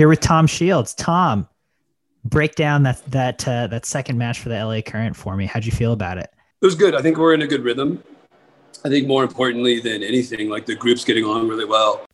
here with Tom Shields. Tom, break down that that uh, that second match for the LA Current for me. How'd you feel about it? It was good. I think we're in a good rhythm. I think more importantly than anything, like the group's getting along really well.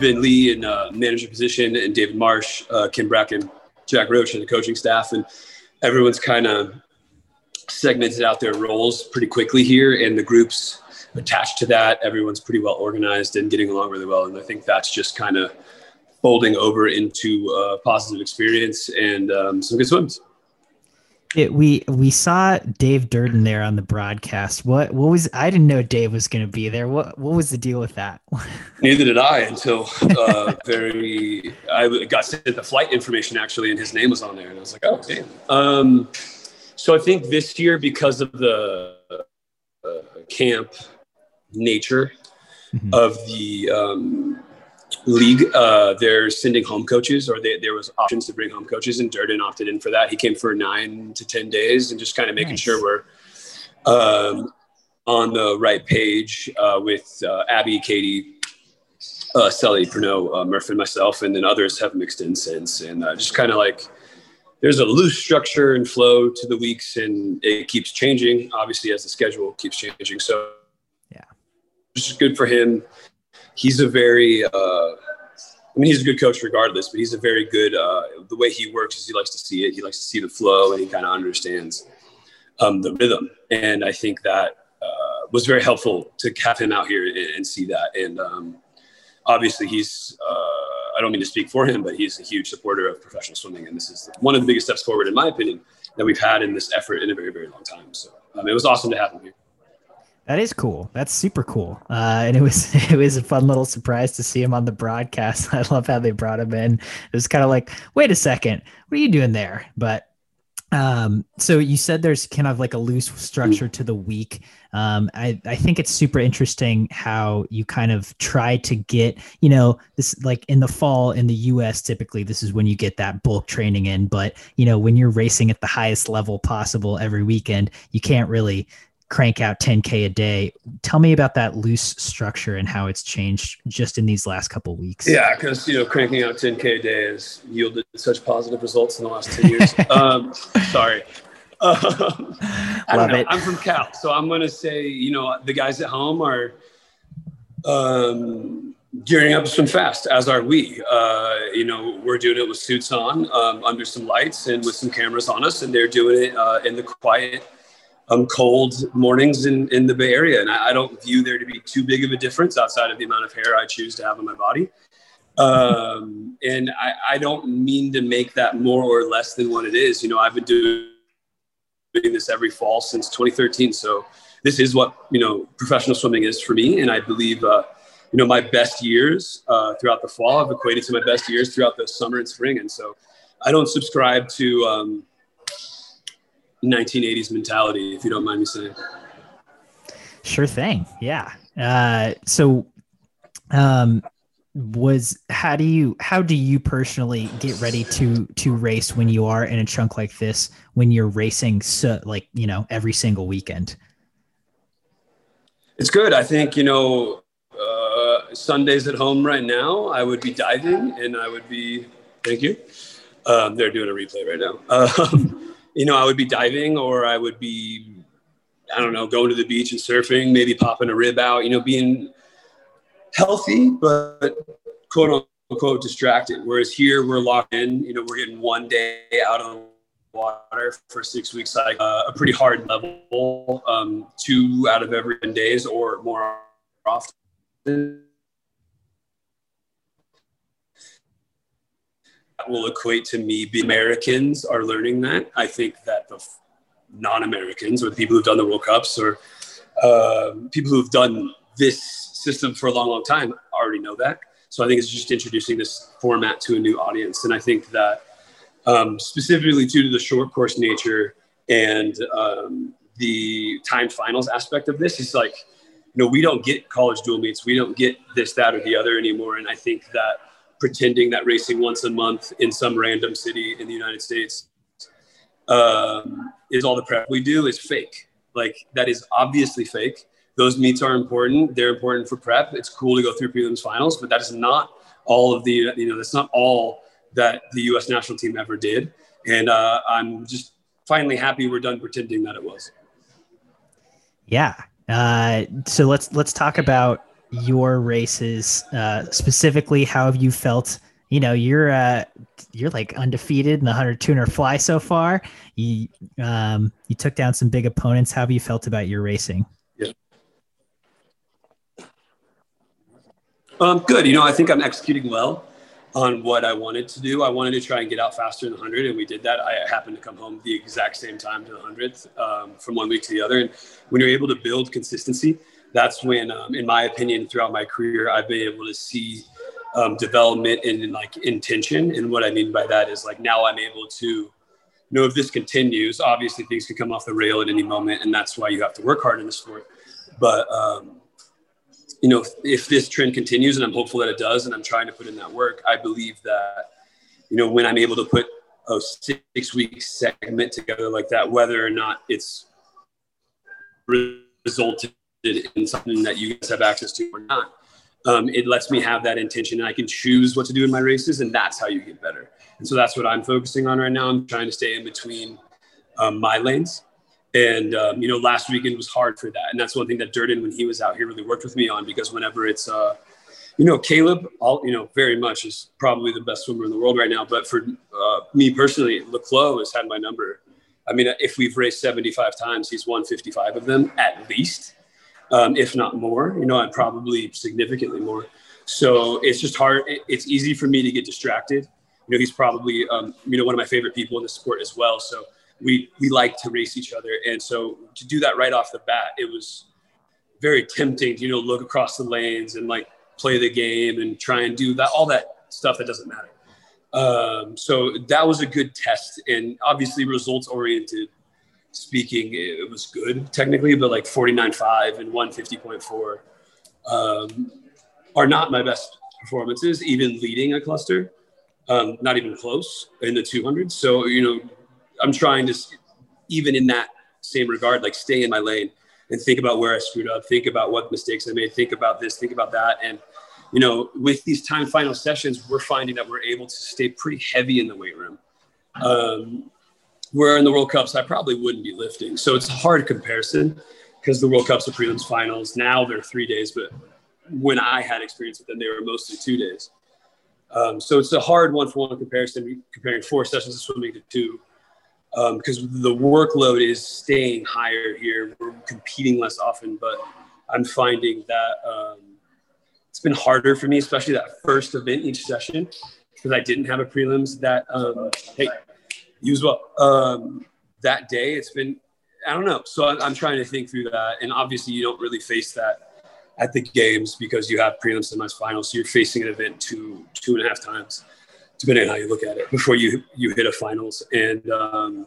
Ben Lee in uh, manager position, and David Marsh, uh, Kim Bracken, Jack Roach, and the coaching staff, and everyone's kind of segmented out their roles pretty quickly here, and the groups attached to that, everyone's pretty well organized and getting along really well, and I think that's just kind of folding over into a positive experience and um, some good swims. It, we we saw Dave Durden there on the broadcast. What what was I didn't know Dave was going to be there. What what was the deal with that? Neither did I until uh, very I got sent the flight information actually, and his name was on there, and I was like, oh damn. Um, so I think this year because of the uh, camp nature mm-hmm. of the um, league, uh, they're sending home coaches, or they, there was options to bring home coaches, and Durden opted in for that. He came for nine to ten days, and just kind of making nice. sure we're um, on the right page uh, with uh, Abby, Katie, uh, Sully, Pernod, uh, Murphy, and myself, and then others have mixed in since, and uh, just kind of like there's a loose structure and flow to the weeks, and it keeps changing, obviously as the schedule keeps changing. So yeah, it's good for him he's a very uh, I mean, he's a good coach regardless, but he's a very good. Uh, the way he works is he likes to see it. He likes to see the flow, and he kind of understands um, the rhythm. And I think that uh, was very helpful to have him out here and, and see that. And um, obviously, he's. Uh, I don't mean to speak for him, but he's a huge supporter of professional swimming, and this is one of the biggest steps forward, in my opinion, that we've had in this effort in a very, very long time. So um, it was awesome to have him here. That is cool. That's super cool. Uh, and it was it was a fun little surprise to see him on the broadcast. I love how they brought him in. It was kind of like, wait a second, what are you doing there? But um, so you said there's kind of like a loose structure to the week. Um, I, I think it's super interesting how you kind of try to get, you know, this like in the fall in the US, typically this is when you get that bulk training in. But, you know, when you're racing at the highest level possible every weekend, you can't really crank out 10k a day. Tell me about that loose structure and how it's changed just in these last couple weeks. Yeah because you know cranking out 10k a day has yielded such positive results in the last 10 years. Um, sorry. Um, Love it. I'm from Cal, so I'm going to say, you know, the guys at home are um, gearing up some fast, as are we. Uh, you know, we're doing it with suits on, um, under some lights, and with some cameras on us, and they're doing it uh, in the quiet um, cold mornings in, in the Bay Area. And I, I, don't view there to be too big of a difference outside of the amount of hair I choose to have on my body. Um, and I, I don't mean to make that more or less than what it is. You know, I've been doing this every fall since 2013. So this is what, you know, professional swimming is for me. And I believe, uh, you know, my best years uh, throughout the fall have equated to my best years throughout the summer and spring. And so I don't subscribe to, um, 1980s mentality, if you don't mind me saying. Sure thing. Yeah. Uh, so, um, was how do you how do you personally get ready to to race when you are in a chunk like this when you're racing so like you know every single weekend it's good i think you know uh, sundays at home right now i would be diving and i would be thank you um, they're doing a replay right now um, you know, I would be diving or I would be, I don't know, going to the beach and surfing, maybe popping a rib out, you know, being healthy, but quote unquote distracted. Whereas here we're locked in, you know, we're getting one day out of the water for six weeks, like uh, a pretty hard level, um, two out of every 10 days or more often will equate to me being Americans are learning that. I think that the non-Americans or the people who've done the World Cups or uh, people who've done this system for a long, long time already know that. So I think it's just introducing this format to a new audience. And I think that um, specifically due to the short course nature and um, the timed finals aspect of this is like, you know, we don't get college dual meets. We don't get this, that, or the other anymore. And I think that pretending that racing once a month in some random city in the United States um, is all the prep we do is fake. Like that is obviously fake. Those meets are important. They're important for prep. It's cool to go through prelims finals, but that is not all of the, you know, that's not all that the U.S. national team ever did. And uh, I'm just finally happy we're done pretending that it was. Yeah, uh, so let's let's talk about your races uh, specifically. How have you felt? You know, you're uh, you're like undefeated in the hundred tuner fly so far. You um, you took down some big opponents. How have you felt about your racing? Yeah. Um, good. You know, I think I'm executing well on what I wanted to do. I wanted to try and get out faster the 100, and we did that. I happened to come home the exact same time to the 100th um, from one week to the other. And when you're able to build consistency, that's when, um, in my opinion, throughout my career, I've been able to see um, development in, like intention. And what I mean by that is like now I'm able to know if this continues. Obviously, things can come off the rail at any moment, and that's why you have to work hard in the sport. But um, you know, if, if, this trend continues, and I'm hopeful that it does, and I'm trying to put in that work, I believe that, you know, when I'm able to put a six week segment together like that, whether or not it's resulted in something that you guys have access to or not, um, it lets me have that intention and I can choose what to do in my races, and that's how you get better. And so that's what I'm focusing on right now. I'm trying to stay in between um, my lanes and um, you know, last weekend was hard for that, and that's one thing that Durden, when he was out here, really worked with me on because whenever it's, uh, you know, Caeleb, all you know, very much is probably the best swimmer in the world right now. But for uh, me personally, le Clos has had my number. I mean, if we've raced 75 times, he's won 55 of them at least, um, if not more. You know, I'm probably significantly more. So it's just hard. It's easy for me to get distracted. You know, he's probably, um, you know, one of my favorite people in the sport as well. So we we like to race each other, and so to do that right off the bat, it was very tempting. To, You know, look across the lanes and like play the game and try and do that all that stuff that doesn't matter. Um, so that was a good test, and obviously results oriented speaking, it was good technically, but like 49.5 and 150.4 um, are not my best performances, even leading a cluster, um, not even close in the 200s. So, you know, I'm trying to, even in that same regard, like stay in my lane and think about where I screwed up, think about what mistakes I made, think about this, think about that. And, you know, with these time final sessions, we're finding that we're able to stay pretty heavy in the weight room. Um, where in the World Cups, I probably wouldn't be lifting. So it's a hard comparison because the World Cups are prelims finals. Now they're three days, but when I had experience with them, they were mostly two days. Um, so it's a hard one for one comparison, comparing four sessions of swimming to two because um, the workload is staying higher here. We're competing less often, but I'm finding that um, it's been harder for me, especially that first event each session, because I didn't have a prelims that um, hey, use well um, that day. It's been I don't know. So I'm, I'm trying to think through that, and obviously you don't really face that at the games because you have prelims and finals. So you're facing an event two two and a half times depending on how you look at it, before you you hit a finals and um,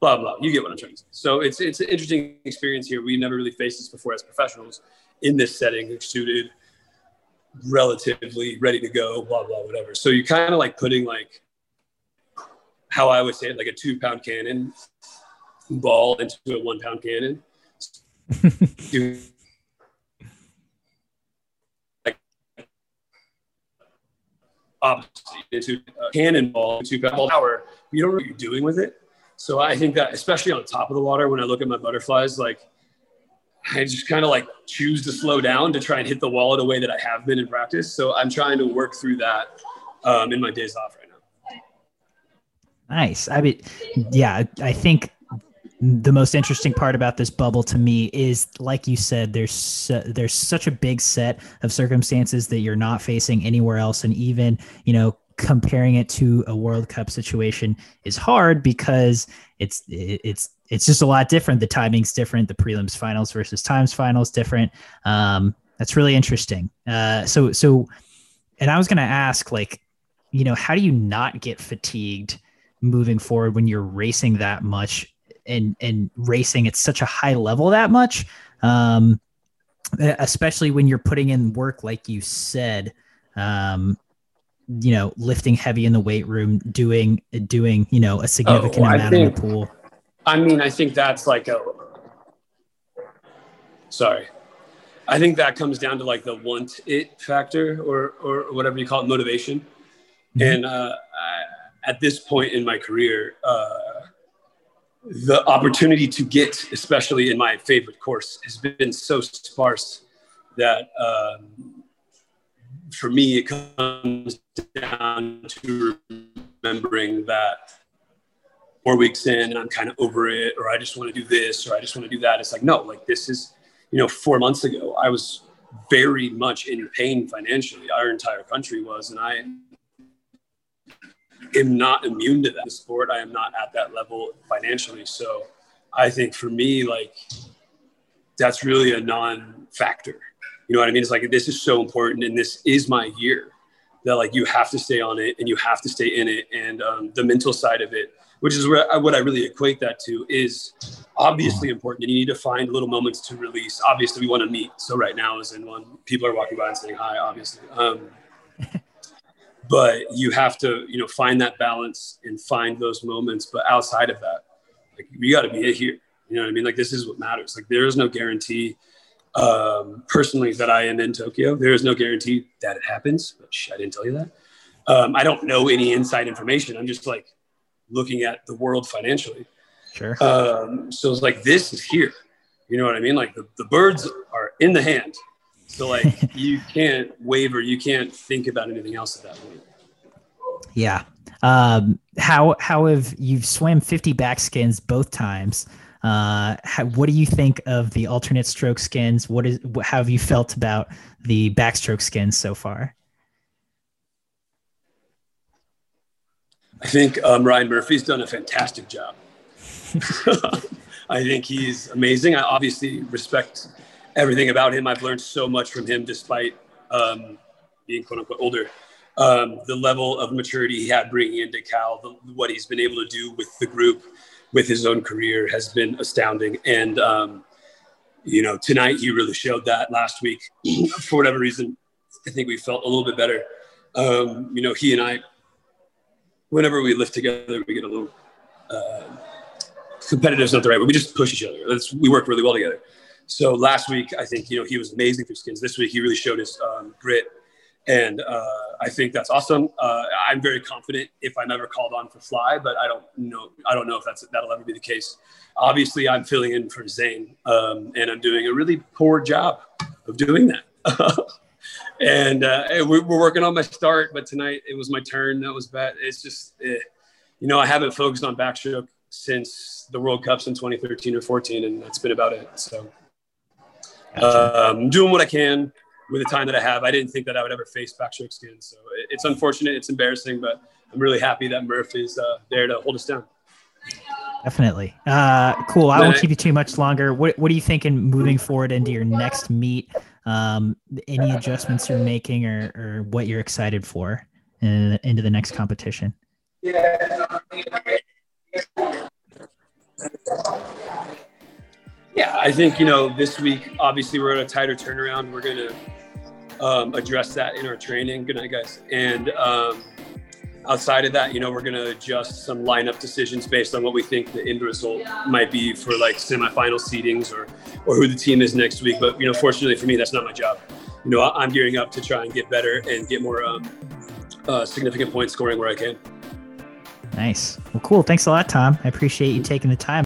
blah blah. You get what I'm trying to say. So it's it's an interesting experience here. We never really faced this before as professionals in this setting, suited, relatively ready to go, blah blah whatever. So you're kind of like putting like how I would say it, like a two pound cannon ball into a one pound cannon. opposite into a cannonball into ball power. You don't know what you're doing with it. So I think that especially on top of the water, when I look at my butterflies, like I just kind of like choose to slow down to try and hit the wall in a way that I have been in practice. So I'm trying to work through that um, in my days off right. Nice. I mean, yeah, I think the most interesting part about this bubble to me is like you said there's there's such a big set of circumstances that you're not facing anywhere else. And even you know comparing it to a world cup situation is hard because it's it's it's just a lot different. The timing's different. The prelims finals versus times finals different. Um that's really interesting. Uh so so and i was going to ask like you know how do you not get fatigued moving forward when you're racing that much and and racing at such a high level that much. Um, especially when you're putting in work, like you said, um, you know, lifting heavy in the weight room, doing doing you know a significant oh, amount think, in the pool. I mean, I think that's like a. Sorry, I think that comes down to like the want it factor or or whatever you call it, motivation. Mm-hmm. And uh, I, at this point in my career, uh, the opportunity to get, especially in my favorite course, has been so sparse that um, for me, it comes down to remembering that four weeks in and I'm kind of over it, or I just want to do this, or I just want to do that. It's like, no, like this is, you know, four months ago, I was very much in pain financially. Our entire country was, and I am not immune to that sport. I am not at that level financially. So I think for me, like, that's really a non factor. You know what I mean? It's like, this is so important and this is my year that like you have to stay on it and you have to stay in it. And um, the mental side of it, which is where I, what I really equate that to, is obviously important. And you need to find little moments to release. Obviously, we want to meet. So right now is in one. People are walking by and saying hi, obviously. Um, but you have to, you know, find that balance and find those moments. But outside of that, like you got to be here. You know what I mean? Like this is what matters. Like there is no guarantee um, personally that I am in Tokyo. There is no guarantee that it happens. Which I didn't tell you that. Um, I don't know any inside information. I'm just like looking at the world financially. Sure. Um, so it's like this is here. You know what I mean? Like the, the birds are in the hand. So like you can't waver, you can't think about anything else at that point. Yeah. Um, how how have you swam 50 back skins both times? Uh, how, what do you think of the alternate stroke skins? What is how have you felt about the backstroke skins so far? I think um, Ryan Murphy's done a fantastic job. I think he's amazing. I obviously respect everything about him. I've learned so much from him, despite um, being quote unquote older. Um, the level of maturity he had bringing into Cal, the, what he's been able to do with the group, with his own career, has been astounding. And um, you know, tonight he really showed that. Last week, for whatever reason, I think we felt a little bit better. Um, you know, he and I, whenever we lift together, we get a little uh, competitive. Is not the right word. We just push each other. That's, we work really well together. So last week, I think you know he was amazing through skins. This week, he really showed his um, grit, and uh, I think that's awesome. Uh, I'm very confident if I'm ever called on for fly, but I don't know. I don't know if that's that'll ever be the case. Obviously, I'm filling in for Zane, um, and I'm doing a really poor job of doing that. and uh, we're, working on my start, but tonight it was my turn. That was bad. It's just, eh, you know, I haven't focused on backstroke since the World Cups in 2013 or 14, and that's been about it. So. Gotcha. Um, doing what I can with the time that I have. I didn't think that I would ever face backstroke skin, so it's unfortunate, it's embarrassing, but I'm really happy that Murph is uh, there to hold us down. Definitely. Uh, cool. I won't keep you too much longer. What What are you thinking moving forward into your next meet? Um, any adjustments you're making, or or what you're excited for in, into the next competition? Yeah. I think, you know, this week, obviously, we're at a tighter turnaround. We're going to um, address that in our training. Good night, guys. And um, outside of that, you know, we're going to adjust some lineup decisions based on what we think the end result might be for like semifinal seedings or, or who the team is next week. But, you know, fortunately for me, that's not my job. You know, I'm gearing up to try and get better and get more um, uh, significant point scoring where I can. Nice. Well, cool. Thanks a lot, Tom. I appreciate you taking the time.